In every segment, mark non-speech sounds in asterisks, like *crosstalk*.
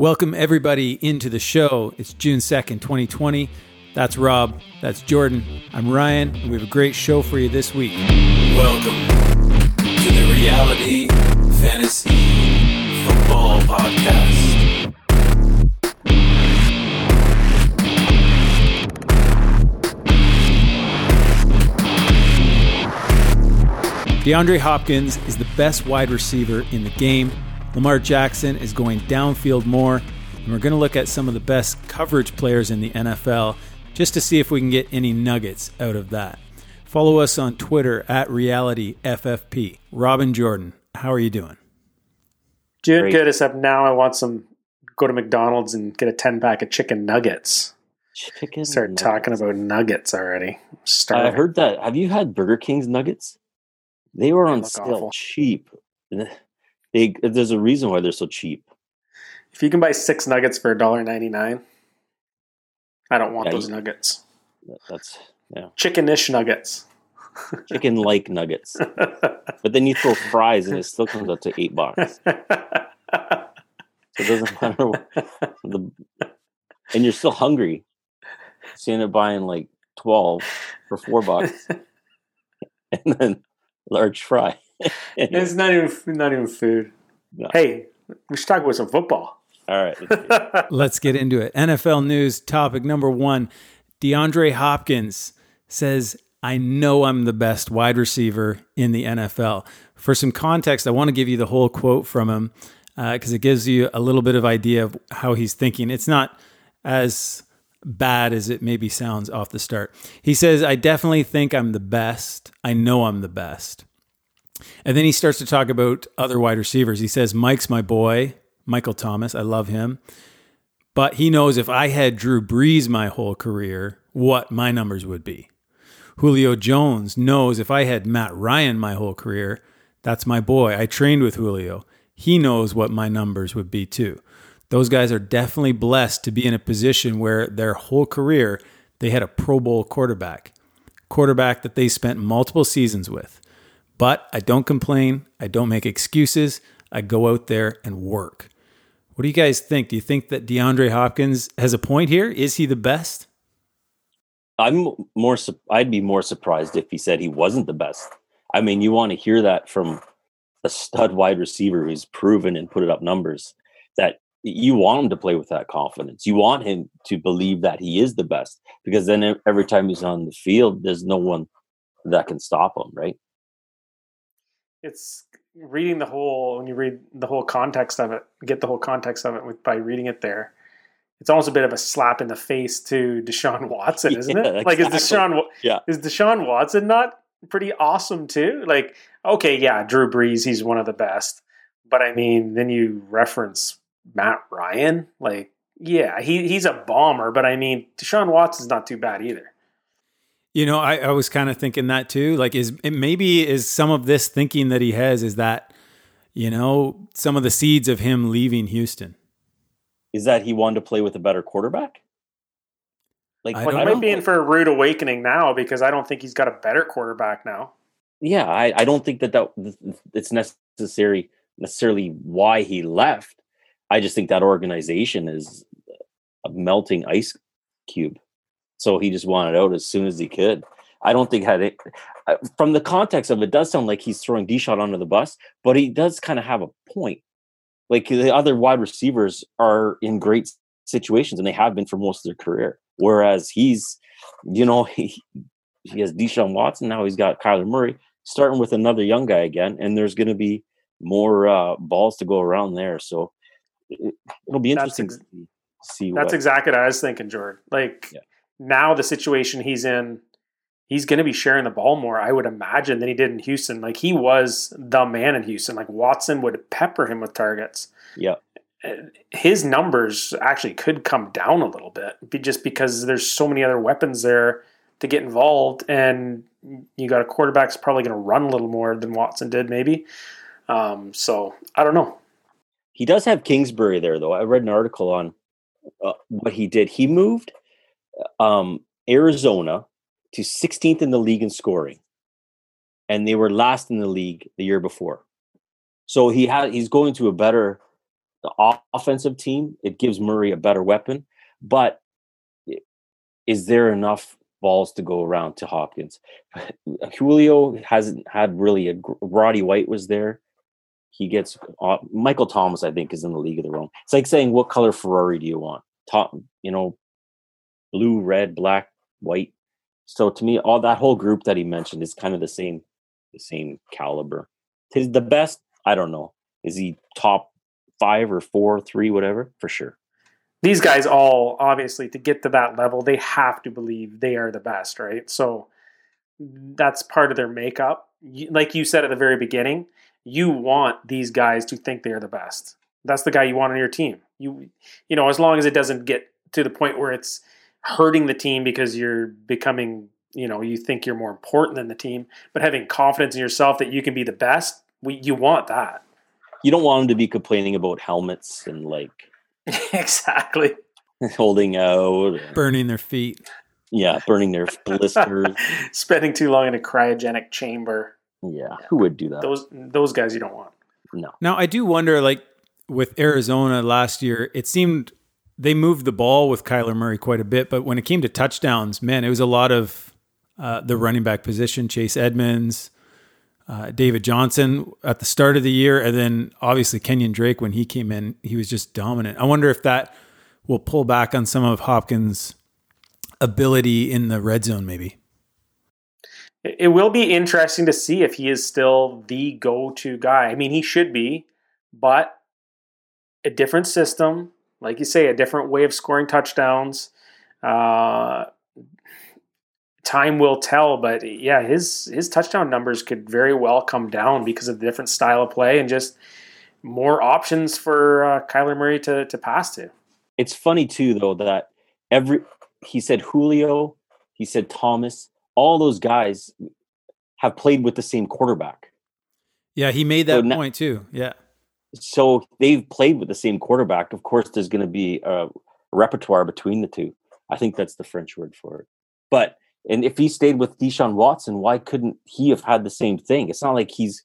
Welcome, everybody, into the show. It's June 2nd, 2020. That's Rob. That's Jordan. I'm Ryan, and we have a great show for you this week. Welcome to the Reality Fantasy Football Podcast. DeAndre Hopkins is the best wide receiver in the game. Lamar Jackson is going downfield more, and we're going to look at some of the best coverage players in the NFL just to see if we can get any nuggets out of that. Follow us on Twitter at RealityFFP. Robin Jordan, how are you doing? Doing Great. good, except now I want some. Go to McDonald's and get a ten pack of chicken nuggets. Chicken. Start nuggets. talking about nuggets already. I'm I starving. heard that. Have you had Burger King's nuggets? They were on sale awful. cheap. *laughs* They there's a reason why they're so cheap. if you can buy six nuggets for $1.99, I don't want Yeah, those you- nuggets. That's yeah, Chicken-ish nuggets. *laughs* chicken like nuggets. But then you throw fries and it still comes out to eight bucks. So it doesn't matter. What, the, and you're still hungry. So you end up buying like twelve for four bucks, *laughs* and then large fry. It's not even not even food. No. Hey, we should talk about some football. All right. let's. *laughs* Let's get into it. NFL news topic number one DeAndre Hopkins says, I know I'm the best wide receiver in the NFL. For some context, I want to give you the whole quote from him uh, because it gives you a little bit of idea of how he's thinking. It's not as bad as it maybe sounds off the start. He says, I definitely think I'm the best. I know I'm the best. And then he starts to talk about other wide receivers. He says, Mike's my boy, Michael Thomas. I love him. But he knows if I had Drew Brees my whole career, what my numbers would be. Julio Jones knows if I had Matt Ryan my whole career, that's my boy. I trained with Julio. He knows what my numbers would be too. Those guys are definitely blessed to be in a position where their whole career they had a Pro Bowl quarterback, quarterback that they spent multiple seasons with. But I don't complain. I don't make excuses. I go out there and work. What do you guys think? Do you think that DeAndre Hopkins has a point here? Is he the best? I'm more. I'd be more surprised if he said he wasn't the best. I mean, you want to hear that from a stud wide receiver who's proven and put it up numbers. That you want him to play with that confidence. You want him to believe that he is the best because then every time he's on the field, there's no one that can stop him. Right? It's reading the whole when you read the whole context of it get the whole context of it with, by reading it there it's almost a bit of a slap in the face to Deshaun *laughs* Watson, isn't Yeah, it? Like, is. Deshaun Yeah. is Deshaun Watson not pretty awesome too? Like, okay, yeah, Drew Brees, he's one of the best, but I mean, then you reference Matt Ryan, like, yeah, he he's a bomber, but I mean, Deshaun Watson's not too bad either. You know, I, I was kind of thinking that too. Like, is it maybe is some of this thinking that he has is that, you know, some of the seeds of him leaving Houston. Is that he wanted to play with a better quarterback? Like, I Well, don't he know. might be in for a rude awakening now because I don't think he's got a better quarterback now. yeah, I, I don't think that that it's necessary necessarily why he left. I just think that organization is a melting ice cube. So he just wanted out as soon as he could. I don't think had it uh, from the context of it does sound like he's throwing Deshaun under the bus, but he does kind of have a point. Like the other wide receivers are in great situations and they have been for most of their career. Whereas he's, you know, *laughs* he, he has Deshaun Watson now. He's got Kyler Murray starting with another young guy again, and there's going to be more uh, balls to go around there. So it, it'll be That's interesting ex- to see- see That's what. exactly what I was thinking, Jordan. Like Yeah. Now the situation he's in, he's going to be sharing the ball more, I would imagine, than he did in Houston. Like he was the man in Houston. Like Watson would pepper him with targets. yeah, His numbers actually could come down a little bit, just because there's so many other weapons there to get involved, and you got a quarterback that's probably going to run a little more than Watson did, maybe. Um, so I don't know. he does have Kingsbury there, though. I read an article on uh, what he did. He moved um, Arizona to 16th in the league in scoring, and they were last in the league the year before. So he had he's going to a better offensive team, it gives Murray a better weapon. But is there enough balls to go around to Hopkins? *laughs* Julio hasn't had really a Roddy White was there. He gets uh, Michael Thomas, I think, is in the league of their own. It's like saying, what color Ferrari do you want? Top, you know, blue, red, black, white. So to me, all that whole group that he mentioned is kind of the same, the same caliber. Is the best? I don't know. Is he top five or four, three, whatever? For sure. these guys all obviously to get to that level they have to believe they are the best right so that's part of their makeup like you said at the very beginning you want these guys to think they're the best that's the guy you want on your team you you know as long as it doesn't get to the point where it's hurting the team because you're becoming you know you think you're more important than the team but having confidence in yourself that you can be the best we, you want that You don't want them to be complaining about helmets and like *laughs* exactly *laughs* holding out. Burning their feet. yeah, burning their *laughs* blisters. spending too long in a cryogenic chamber Yeah, who would do that? those those guys you don't want No. Now I do wonder, like with Arizona last year, it seemed they moved the ball with Kyler Murray quite a bit, but when it came to touchdowns, man, it was a lot of uh, the running back position, Chase Edmonds, uh, David Johnson at the start of the year, and then obviously Kenyon Drake when he came in, he was just dominant. I wonder if that will pull back on some of Hopkins' ability in the red zone, maybe. it will be interesting to see if he is still the go-to guy i mean he should be but a different system like you say a different way of scoring touchdowns uh time will tell but yeah his his touchdown numbers could very well come down because of the different style of play and just more options for uh, Kyler Murray to to pass to. It's funny too, though, that every he said Julio, he said Thomas, all those guys have played with the same quarterback. Yeah, he made that So now- point too. Yeah. So they've played with the same quarterback. Of course, there's going to be a repertoire between the two. I think that's the French word for it. But and if he stayed with Deshaun Watson, why couldn't he have had the same thing? It's not like he's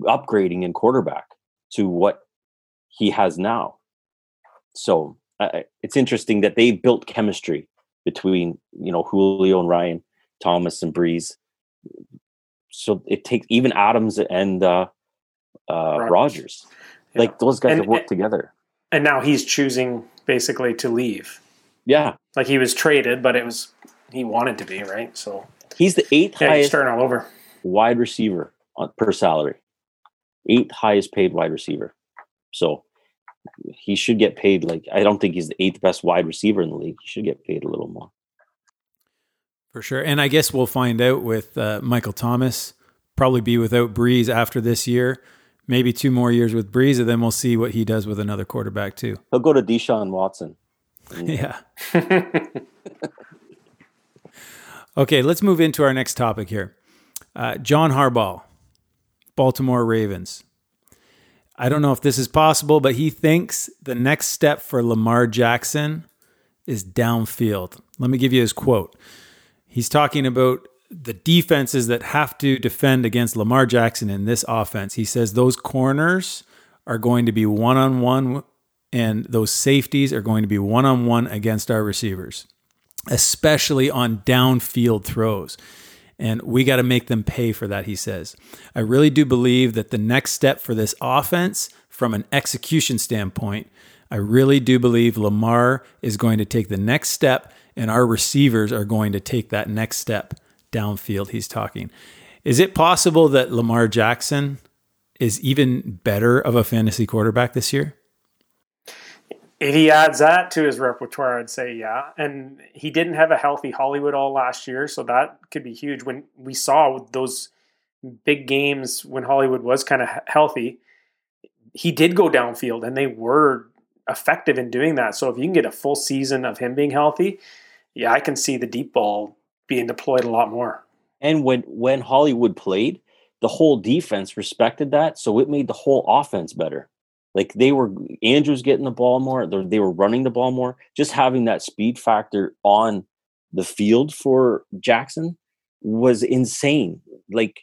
upgrading in quarterback to what he has now. So uh, it's interesting that they built chemistry between you know Julio and Ryan, Thomas and Brees. So it takes even Adams and uh, uh, Rodgers. Rogers. Yeah. Like those guys And- have worked together. And now he's choosing basically to leave. Yeah, Like he was traded, but it was he wanted to be right. So he's the eighth yeah, highest starting all over. wide receiver on, per salary, eighth highest paid wide receiver. So he should get paid like I don't think he's the eighth best wide receiver in the league. He should get paid a little more. For sure. And I guess we'll find out with uh, Michael Thomas. Probably be without Brees after this year. Maybe two more years with Brees, and then we'll see what he does with another quarterback too. He'll go to Deshaun Watson. *laughs* Yeah. okay, let's move into our next topic here. Uh, John Harbaugh, Baltimore Ravens. I don't know if this is possible, but he thinks the next step for Lamar Jackson is downfield. Let me give you his quote. He's talking about the defenses that have to defend against Lamar Jackson in this offense. He says those corners are going to be one on one, and those safeties are going to be one on one against our receivers, especially on downfield throws. And we got to make them pay for that, he says. I really do believe that the next step for this offense, from an execution standpoint, I really do believe Lamar is going to take the next step, and our receivers are going to take that next step downfield. He's talking. Is it possible that Lamar Jackson is even better of a fantasy quarterback this year? If he adds that to his repertoire, I'd say yeah. And he didn't have a healthy Hollywood all last year, so that could be huge. When we saw those big games when Hollywood was kind of healthy, he did go downfield, and they were effective in doing that. So if you can get a full season of him being healthy, yeah, I can see the deep ball being deployed a lot more. And when when Hollywood played, the whole defense respected that, so it made the whole offense better. Like they were Andrews getting the ball more, they were running the ball more. Just having that speed factor on the field for Jackson was insane. Like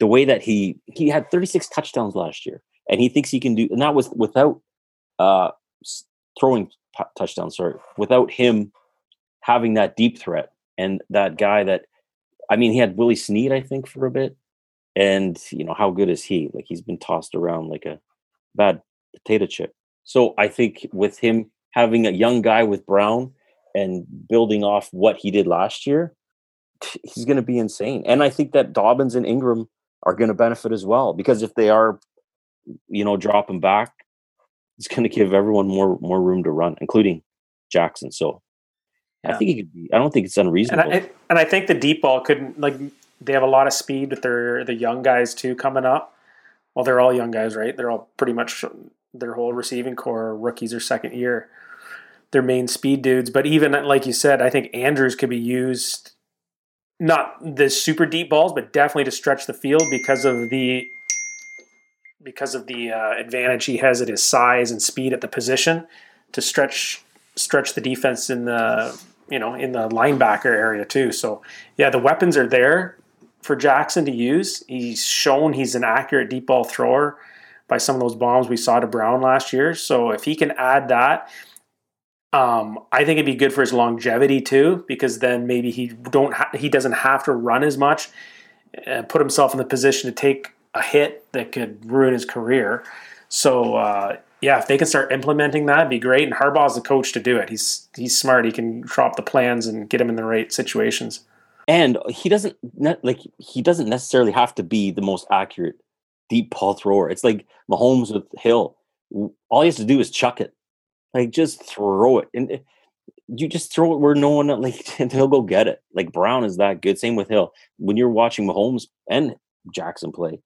the way that he he had 36 touchdowns last year, and he thinks he can do, and that was without uh, throwing touchdowns. Sorry, without him having that deep threat and that guy that, I mean, he had Willie Snead, I think, for a bit, and you know how good is he? Like he's been tossed around like a bad potato chip. So I think with him having a young guy with Brown and building off what he did last year, *sniffs* he's going to be insane. And I think that Dobbins and Ingram are going to benefit as well because if they are, you know, dropping back, it's going to give everyone more more room to run, including Jackson. So yeah. I think it could be. I don't think it's unreasonable. And I, and I think the deep ball couldn't like they have a lot of speed with their the young guys too coming up. Well, they're all young guys, right? They're all pretty much their whole receiving corps rookies or second year. Their main speed dudes, but even like you said, I think Andrews could be used not the super deep balls, but definitely to stretch the field because of the because of the uh, advantage he has at his size and speed at the position to stretch stretch the defense in the you know in the linebacker area too. So yeah, the weapons are there for Jackson to use. He's shown he's an accurate deep ball thrower by some of those bombs we saw to Brown last year. So if he can add that um, I think it'd be good for his longevity too, because then maybe he don't ha- he doesn't have to run as much, and put himself in the position to take a hit that could ruin his career. So uh, yeah, if they can start implementing that, it'd be great. And Harbaugh's the coach to do it. He's he's smart. He can drop the plans and get him in the right situations. And he doesn't like he doesn't necessarily have to be the most accurate deep ball thrower. It's like Mahomes with Hill. All he has to do is chuck it like just throw it, and eh, you just throw it where no one *laughs* like *laughs* and he'll go get it. Like Brown is that good. Same with Hill. When you're watching Mahomes and Jackson play,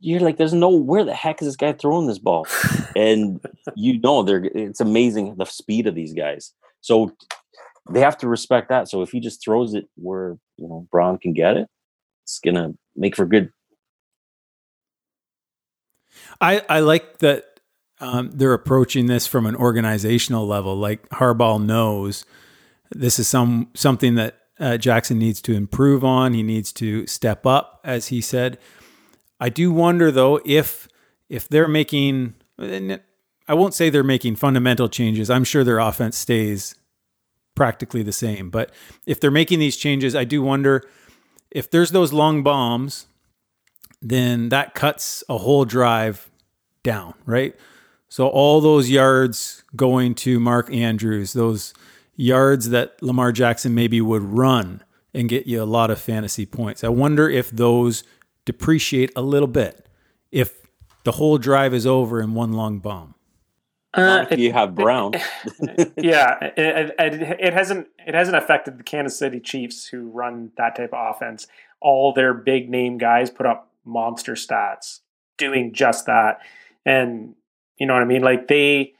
you're like, there's no where the heck is this guy throwing this ball? *laughs* and you know they're it's amazing the speed of these guys. So they have to respect that. So if he just throws it where you know Brown can get it, it's gonna make for good. I I like that um, they're approaching this from an organizational level. Like Harbaugh knows this is some something that uh, Jackson needs to improve on. He needs to step up, as he said. I do wonder though if if they're making. I won't say they're making fundamental changes. I'm sure their offense stays practically the same. But if they're making these changes, I do wonder if there's those long bombs, then that cuts a whole drive down, right? So all those yards going to Mark Andrews, those yards that Lamar Jackson maybe would run and get you a lot of fantasy points. I wonder if those depreciate a little bit if the whole drive is over in one long bomb. Uh, if you have Brown, *laughs* yeah, it, it, it, hasn't it hasn't affected the Kansas City Chiefs who run that type of offense. All their big name guys put up monster stats doing just that, and you know what I mean? Like they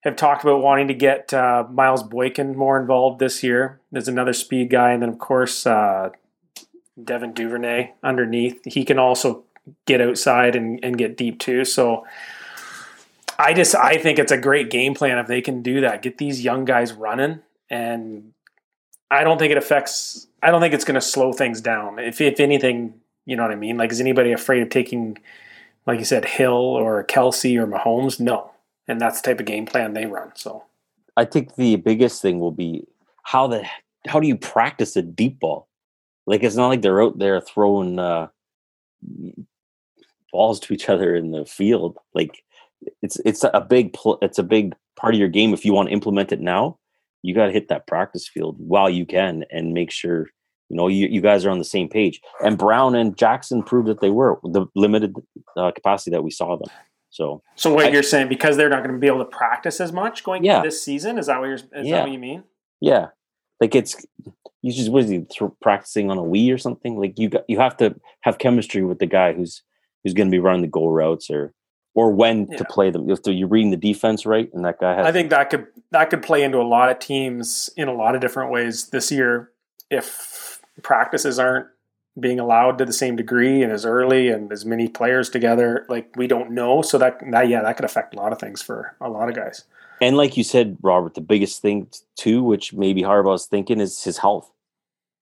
have talked about wanting to get uh, Miles Boykin more involved this year. There's another speed guy, and then of course uh, Devin Duvernay underneath. He can also get outside and, and get deep too. So I just I think it's a great game plan if they can do that. Get these young guys running, and I don't think it affects. I don't think it's going to slow things down. If if anything, you know what I mean. Like, is anybody afraid of taking like you said, Hill or Kelsey or Mahomes. No, and that's the type of game plan they run. So, I think the biggest thing will be how the how do you practice a deep ball? Like it's not like they're out there throwing uh, balls to each other in the field. Like it's it's a big pl- it's a big part of your game. If you want to implement it now, you got to hit that practice field while you can and make sure you know, you, you guys are on the same page. And Brown and Jackson proved that they were the limited uh, capacity that we saw them. So, so what I, you're saying because they're not going to be able to practice as much going yeah. this season? Is that what you're? Is yeah. that what you mean? Yeah, like it's you just was he practicing on a Wii or something? Like you got you have to have chemistry with the guy who's who's going to be running the goal routes or or when yeah. to play them. If you're reading the defense right, and that guy has. I think that could that could play into a lot of teams in a lot of different ways this year. If practices aren't being allowed to the same degree and as early and as many players together like we don't know so that, that yeah that could affect a lot of things for a lot of guys and like you said robert the biggest thing too which maybe harbaugh's thinking is his health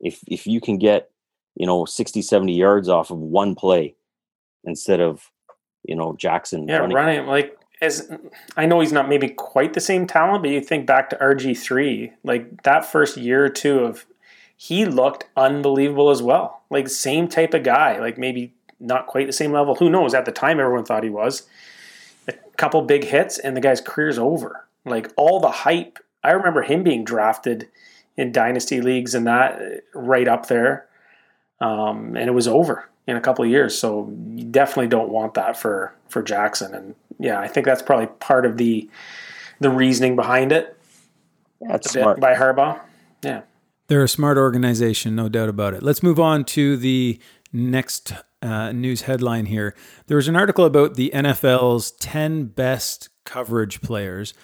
if if you can get you know 60 70 yards off of one play instead of you know Jackson. Yeah, running, running like as I know he's not maybe quite the same talent, but you think back to RG three, like that first year or two of he looked unbelievable as well. Like same type of guy, like maybe not quite the same level. Who knows? At the time, everyone thought he was. A couple big hits, and the guy's career's over. Like all the hype. I remember him being drafted in dynasty leagues and that right up there, um, and it was over in a couple of years. So you definitely don't want that for for Jackson. And yeah, I think that's probably part of the the reasoning behind it. That's smart by Harbaugh. Yeah. They're a smart organization, no doubt about it. Let's move on to the next uh, news headline here. There was an article about the NFL's 10 best coverage players.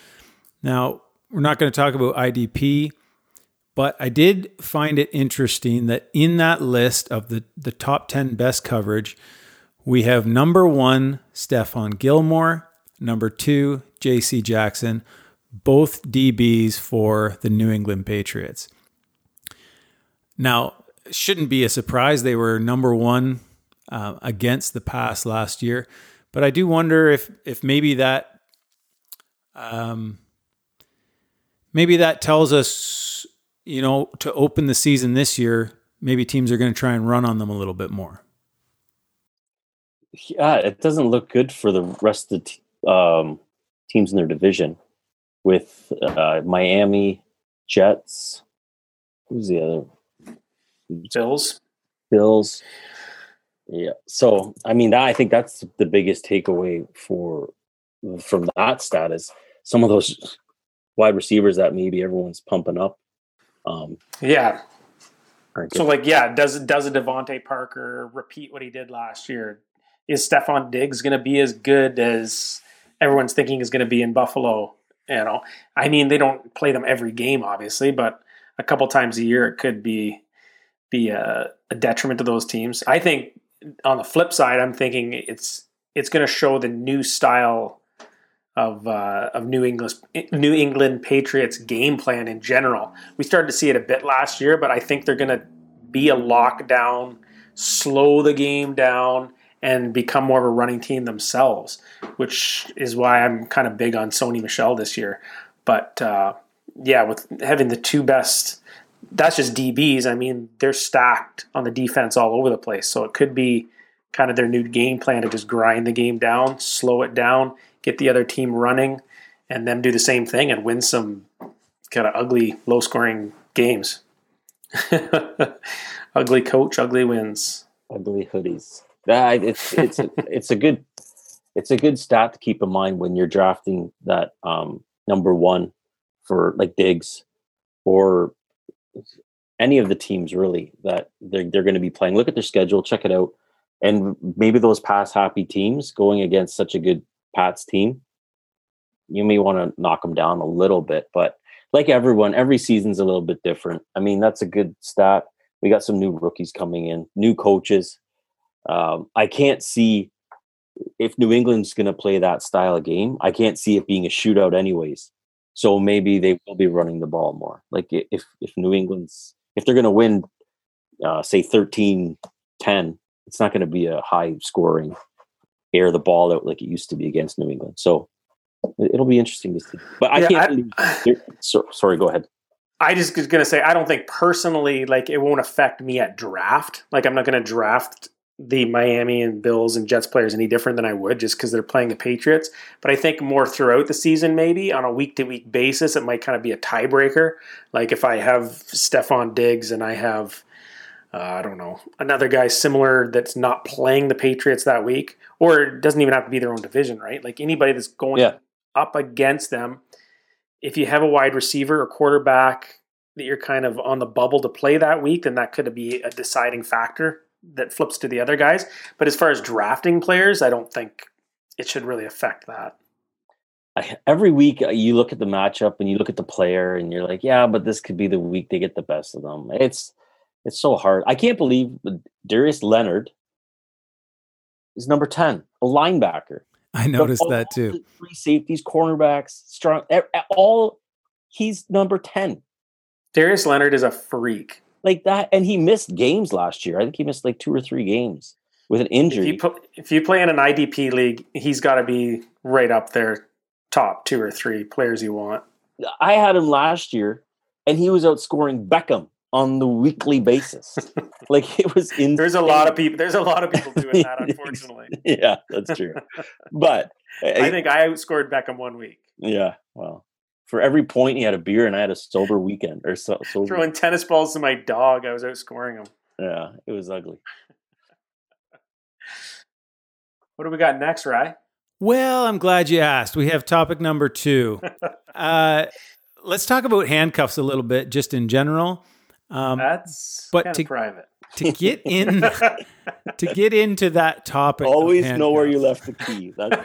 Now, we're not going to talk about IDP, but I did find it interesting that in that list of the, the top 10 best coverage, we have number one, Stephon Gilmore, number two, JC Jackson, both DBs for the New England Patriots. Now, shouldn't be a surprise. They were number one uh, against the pass last year, but I do wonder if if maybe that um, maybe that tells us, you know, to open the season this year, maybe teams are going to try and run on them a little bit more. Yeah, it doesn't look good for the rest of the t- um, teams in their division with uh, Miami, Jets. Who's the other? Bills. Bills. Yeah. So I mean, that, I think that's the biggest takeaway for from that status. Some of those wide receivers that maybe everyone's pumping up. Um, yeah. So like, yeah, does does a DeVante Parker repeat what he did last year? Is Stefon Diggs going to be as good as everyone's thinking is going to be in Buffalo? You know, I mean, they don't play them every game, obviously, but a couple times a year it could be be a, a detriment to those teams. I think on the flip side, I'm thinking it's it's going to show the new style of uh, of New England New England Patriots game plan in general. We started to see it a bit last year, but I think they're going to be a lockdown, slow the game down, and become more of a running team themselves. Which is why I'm kind of big on Sony Michel this year. But uh, yeah, with having the two best that's just DBs. I mean, they're stacked on the defense all over the place. So it could be kind of their new game plan to just grind the game down, slow it down, get the other team running, and then do the same thing and win some kind of ugly, low scoring games. *laughs* ugly coach, ugly wins. Ugly hoodies. That it's it's a, it's a good it's a good stat to keep in mind when you're drafting that um, number one for like Diggs or any of the teams really that they're, they're going to be playing. Look at their schedule, check it out. And maybe those pass happy teams going against such a good Pats team, you may want to knock them down a little bit. But like everyone, every season's a little bit different. I mean, that's a good stat. We got some new rookies coming in, new coaches. Um, I can't see if New England's going to play that style of game. I can't see it being a shootout, anyways. So maybe they will be running the ball more. Like if if New England's if they're going to win, uh, say 13-10, it's not going to be a high scoring air the ball out like it used to be against New England. So it'll be interesting to see. But I yeah, can't. I, *sighs* so, sorry, go ahead. I just was going to say I don't think personally like it won't affect me at draft. Like I'm not going to draft the Miami and Bills and Jets players any different than I would just because they're playing the Patriots. But I think more throughout the season, maybe on a week to week basis, it might kind of be a tiebreaker. Like if I have Stefon Diggs and I have, uh, I don't know, another guy similar that's not playing the Patriots that week, or it doesn't even have to be their own division, right? Like anybody that's going yeah. up against them, if you have a wide receiver or quarterback that you're kind of on the bubble to play that week, then that could be a deciding factor that flips to the other guys. But as far as drafting players, I don't think it should really affect that. I, every week uh, you look at the matchup and you look at the player and you're like, yeah, but this could be the week they get the best of them. It's it's so hard. I can't believe Darius Leonard is number ten, a linebacker. I noticed that too. Three safeties, cornerbacks, strong, all. He's number ten. Darius Leonard is a freak like that. And he missed games last year. I think he missed like two or three games. with an If injury. you put, if you play in an IDP league, he's got to be right up there, top two or three players you want. I had him last year, and he was outscoring Beckham on the weekly basis. *laughs* like it was insane. There's a lot of people. There's a lot of people doing that, *laughs* unfortunately. yeah, that's true. But *laughs* I think I outscored Beckham one week. yeah, well, for every point he had a beer, and I had a sober weekend or so. Sober. Throwing tennis balls to my dog, I was outscoring him. Yeah, it was ugly. What do we got next, Rye? Well, I'm glad you asked. We have topic number two. uh, let's talk about handcuffs a little bit, just in general. Um, That's but kind to- of private. to get in, *laughs* to get into that topic, Always know where you left the key. That's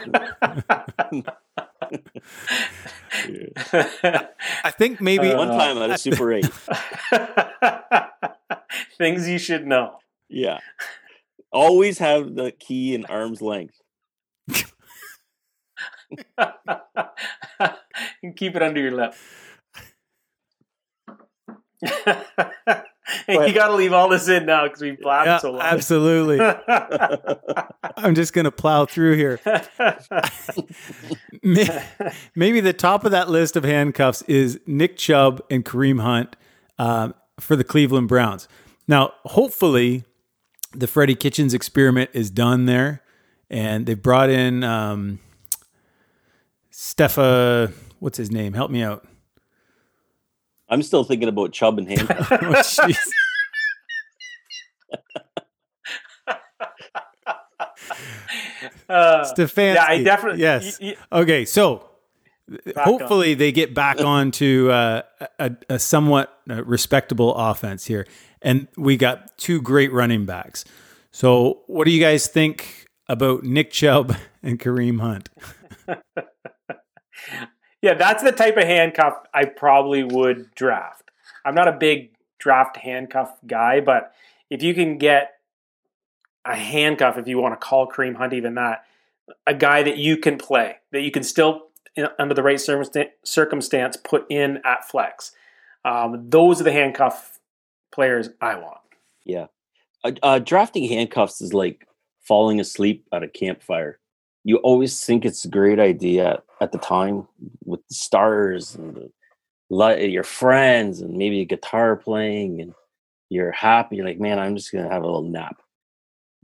*laughs* I think maybe Uh, one time at a Super Eight. *laughs* Things you should know. Yeah, always have the key in arm's length. you keep it under your lip. *laughs* hey, you got to leave all this in now because we've blabbed Yeah, so long. absolutely. *laughs* I'm just gonna plow through here. *laughs* Maybe the top of that list of handcuffs is Nick Chubb and Kareem Hunt um, for the Cleveland Browns. Now, hopefully, the Freddie Kitchens experiment is done there, and they brought in um, Stefa. What's his name? Help me out. I'm still thinking about Chubb and handcuffs. *laughs* Oh, jeez. Uh, Stefanski. yeah, I definitely. Yes. y- y- Okay, so on. hopefully they get back *laughs* on to uh, a, a somewhat uh, respectable offense here, and we got two great running backs. So, what do you guys think about Nick Chubb *laughs* and Kareem Hunt? Yeah, that's the type of handcuff I probably would draft. I'm not a big draft handcuff guy, but if you can get a handcuff, if you want to call Kareem Hunt even that, a guy that you can play, that you can still, under the right circumstance, put in at flex. Um, those are the handcuff players I want. Yeah. Uh, uh, drafting handcuffs is like falling asleep at a campfire. You always think it's a great idea at the time with the stars and the, li- your friends and maybe a guitar playing and you're happy. You're like, man, I'm just to have a little nap.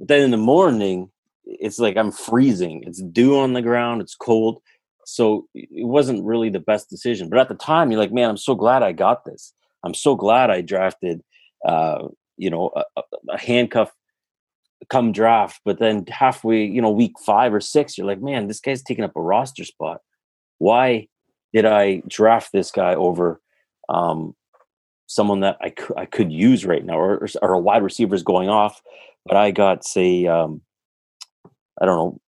But then in the morning, it's like I'm freezing. It's dew on the ground. It's cold. So it wasn't really the best decision. But at the time, you're like, man, I'm so glad I got this. I'm so glad I drafted uh, you know, a- a handcuff come draft, but then halfway, you know, week five or six, you're like, man, this guy's taking up a roster spot. Why did I draft this guy over um, someone that I could I could use right now, or or a wide receiver is going off, but I got say, um, I don't know,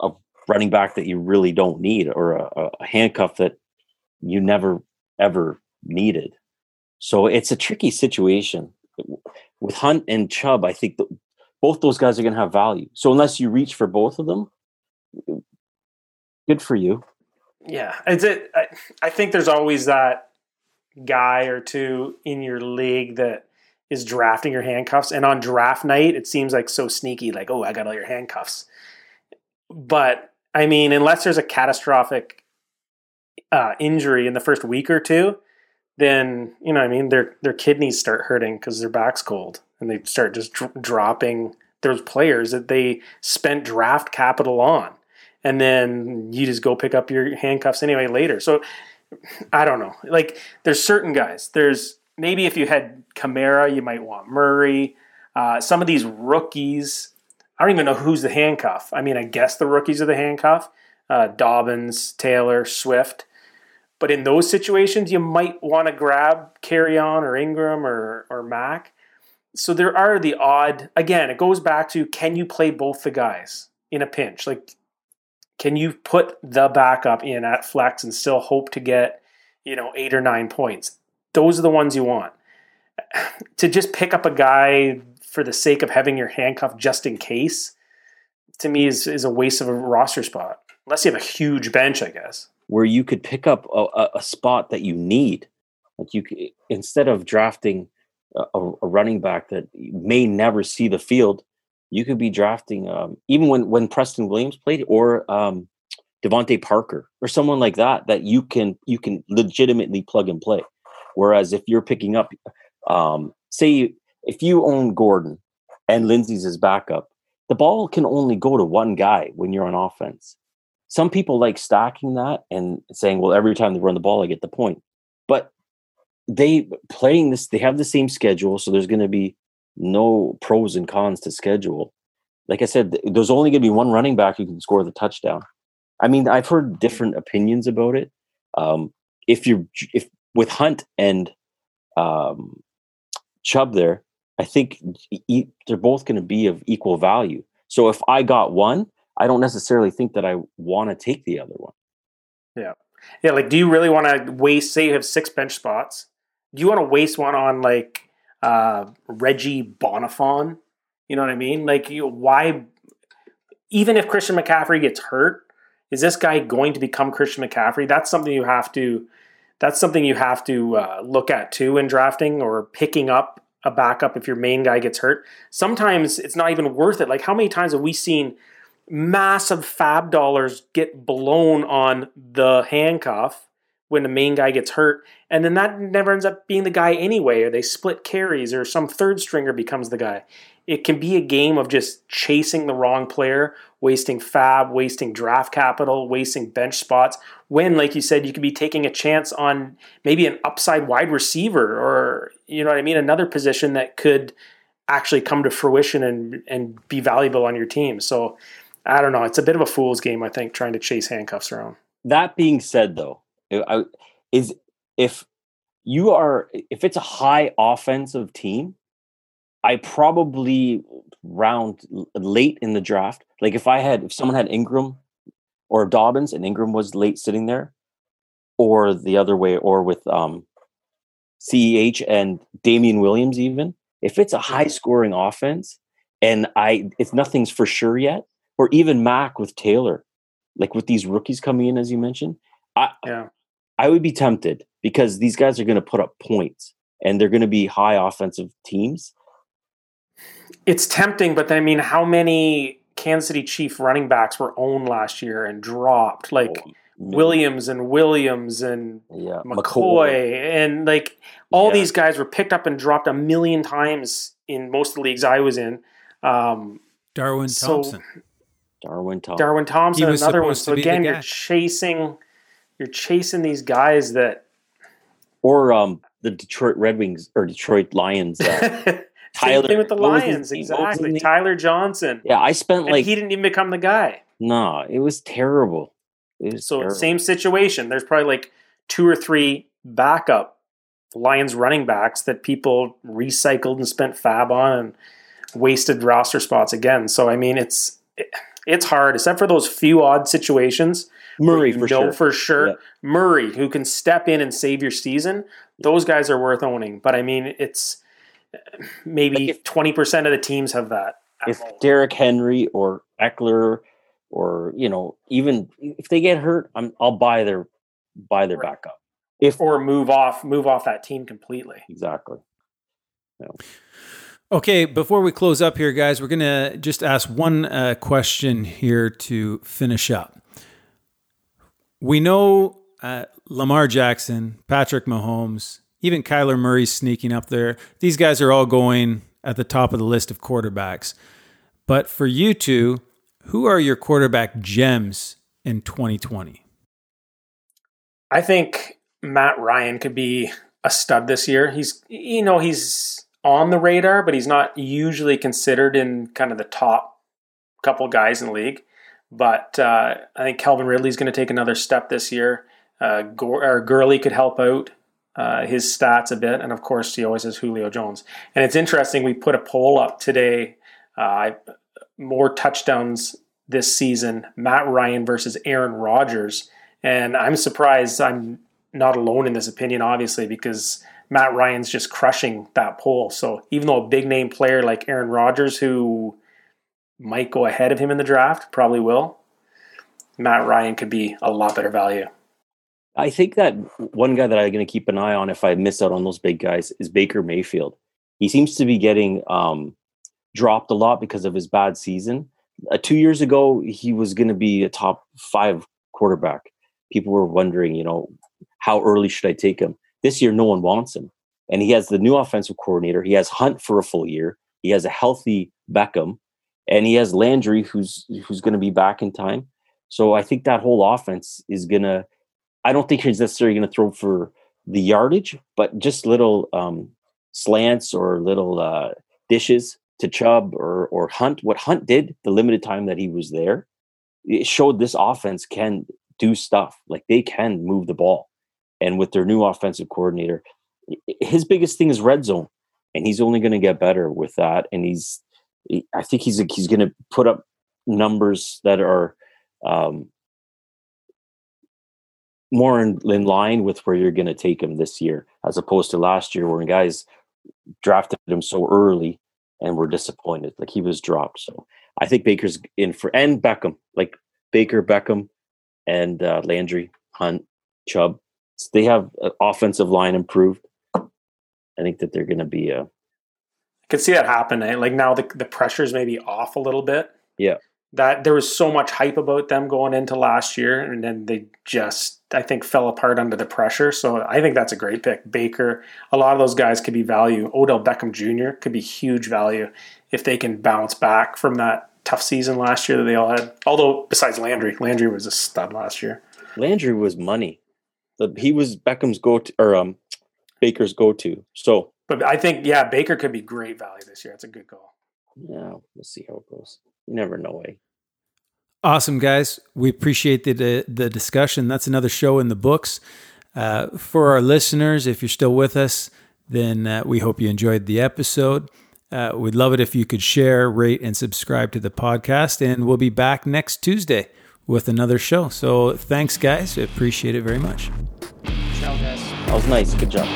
a running back that you really don't need, or a, a handcuff that you never ever needed. So it's a tricky situation with Hunt and Chubb. I think that both those guys are going to have value. So unless you reach for both of them, good for you. Yeah, it's it. I, I think there's always that guy or two in your league that is drafting your handcuffs, and on draft night, it seems like so sneaky, like, oh, I got all your handcuffs. But I mean, unless there's a catastrophic uh, injury in the first week or two, then you know, I mean, their their kidneys start hurting because their back's cold, and they start just dr- dropping those players that they spent draft capital on and then you just go pick up your handcuffs anyway later. So I don't know. Like there's certain guys. There's maybe if you had Kamara, you might want Murray. Uh, some of these rookies, I don't even know who's the handcuff. I mean, I guess the rookies are the handcuff. Uh, Dobbins, Taylor, Swift. But in those situations, you might want to grab Kerryon or Ingram or or Mack. So there are the odd. Again, it goes back to can you play both the guys in a pinch? Like can you put the backup in at flex and still hope to get, you know, eight or nine points? Those are the ones you want. *sighs* To just pick up a guy for the sake of having your handcuff just in case, to me is, is a waste of a roster spot. Unless you have a huge bench, I guess. Where you could pick up a, a, spot that you need, like you instead of drafting a, a running back that may never see the field, you could be drafting um, even when when Preston Williams played or um, DeVante Parker or someone like that that you can you can legitimately plug and play. Whereas if you're picking up, um, say if you own Gordon and Lindsey's his backup, the ball can only go to one guy when you're on offense. Some people like stacking that and saying, well, every time they run the ball, I get the point. But they playing this, they have the same schedule, so there's going to be no pros and cons to schedule. Like I said, there's only going to be one running back who can score the touchdown. I mean, I've heard different opinions about it. Um, if you're if with Hunt and um, Chubb there, I think they're both going to be of equal value. So if I got one, I don't necessarily think that I want to take the other one. Yeah. Yeah. Like, do you really want to waste, say you have six bench spots? Do you want to waste one on like uh, Reggie Bonnafon? You know what I mean? Like, you, why, even if Christian McCaffrey gets hurt, is this guy going to become Christian McCaffrey? That's something you have to, that's something you have to uh, look at too in drafting or picking up a backup if your main guy gets hurt. Sometimes it's not even worth it. Like how many times have we seen massive FAAB dollars get blown on the handcuff when the main guy gets hurt and then that never ends up being the guy anyway or they split carries or some third stringer becomes the guy. It can be a game of just chasing the wrong player, wasting FAAB, wasting draft capital, wasting bench spots. When, like you said, you could be taking a chance on maybe an upside wide receiver or, you know what I mean, another position that could actually come to fruition and, and be valuable on your team. So I don't know. It's a bit of a fool's game, I think, trying to chase handcuffs around. That being said, though, is if you are, if it's a high offensive team, I probably round late in the draft. Like if I had, if someone had Ingram or Dobbins and Ingram was late sitting there, or the other way, or with um, CEH and Damien Williams, even if it's a high scoring offense and I, if nothing's for sure yet, or even Mack with Taylor, like with these rookies coming in, as you mentioned, I, yeah. I would be tempted because these guys are going to put up points and they're going to be high offensive teams it's tempting, but then I mean, how many Kansas City Chief running backs were owned last year and dropped? Like oh, Williams and Williams and yeah, McCoy, McCoy, and like all yeah. these guys were picked up and dropped a million times in most of the leagues I was in. Um, Darwin Thompson. So, Darwin Thompson. Darwin Thompson, another one. So again, you're chasing, you're chasing these guys that, or um, the Detroit Red Wings or Detroit Lions. Uh, *laughs* Tyler Same thing with the Lions, exactly. Tyler Johnson. Yeah, I spent like he didn't even become the guy. No, it was terrible. It was so terrible. same situation. There's probably like two or three backup Lions running backs that people recycled and spent FAAB on and wasted roster spots again. So I mean, it's it's hard, except for those few odd situations. Murray for sure. for sure. Yeah. Murray, who can step in and save your season, those guys are worth owning. But I mean, it's maybe twenty percent of the teams have that. If Derrick Henry or Ekeler, or you know even if they get hurt, I'm I'll buy their buy their right. backup. If or move off move off that team completely. Exactly. Yeah. Okay, before we close up here, guys, we're gonna just ask one uh, question here to finish up. We know uh, Lamar Jackson, Patrick Mahomes, even Kyler Murray sneaking up there. These guys are all going at the top of the list of quarterbacks. But for you two, who are your quarterback gems in 2020? I think Matt Ryan could be a stud this year. He's you know, he's on the radar, but he's not usually considered in kind of the top couple guys in the league. But uh, I think Calvin Ridley's going to take another step this year. Uh, Gurley could help out uh, his stats a bit, and of course he always has Julio Jones. And it's interesting. We put a poll up today. Uh, more touchdowns this season: Matt Ryan versus Aaron Rodgers. And I'm surprised I'm not alone in this opinion, obviously, because Matt Ryan's just crushing that poll. So even though a big name player like Aaron Rodgers, who might go ahead of him in the draft, probably will, Matt Ryan could be a lot better value. I think that one guy that I'm going to keep an eye on if I miss out on those big guys is Baker Mayfield. He seems to be getting um, dropped a lot because of his bad season. Uh, two years ago, he was going to be a top five quarterback. People were wondering, you know, how early should I take him? This year, no one wants him. And he has the new offensive coordinator. He has Hunt for a full year. He has a healthy Beckham, and he has Landry, who's who's going to be back in time. So I think that whole offense is going to. I don't think he's necessarily going to throw for the yardage, but just little um, slants or little uh, dishes to Chubb or or Hunt. What Hunt did the limited time that he was there, it showed this offense can do stuff. Like they can move the ball, and with their new offensive coordinator, his biggest thing is red zone, and he's only going to get better with that. And he's, I think he's he's going to put up numbers that are um, more in, in line with where you're going to take him this year, as opposed to last year where guys drafted him so early and were disappointed. Like he was dropped. So I think Baker's in for and Beckham, like Baker, Beckham, and uh, Landry, Hunt, Chubb. So they have offensive line improved. I think that they're going to be a. I can see that happen. Eh? Like now the the pressure's maybe off a little bit. Yeah. That there was so much hype about them going into last year, and then they just I think fell apart under the pressure. So I think that's a great pick. Baker, a lot of those guys could be value. Odell Beckham Jr. could be huge value if they can bounce back from that tough season last year that they all had. Although besides Landry, Landry was a stud last year. Landry was money. He was Beckham's go to or um Baker's go to. So, but I think yeah, Baker could be great value this year. It's a good call. Yeah, we'll see how it goes. You never know. Eh? Awesome, guys. We appreciate the the discussion. That's another show in the books. Uh, for our listeners, if you're still with us, then uh, we hope you enjoyed the episode. Uh, we'd love it if you could share, rate, and subscribe to the podcast. And we'll be back next Tuesday with another show. So thanks, guys. I appreciate it very much. Ciao, guys. That was nice. Good job.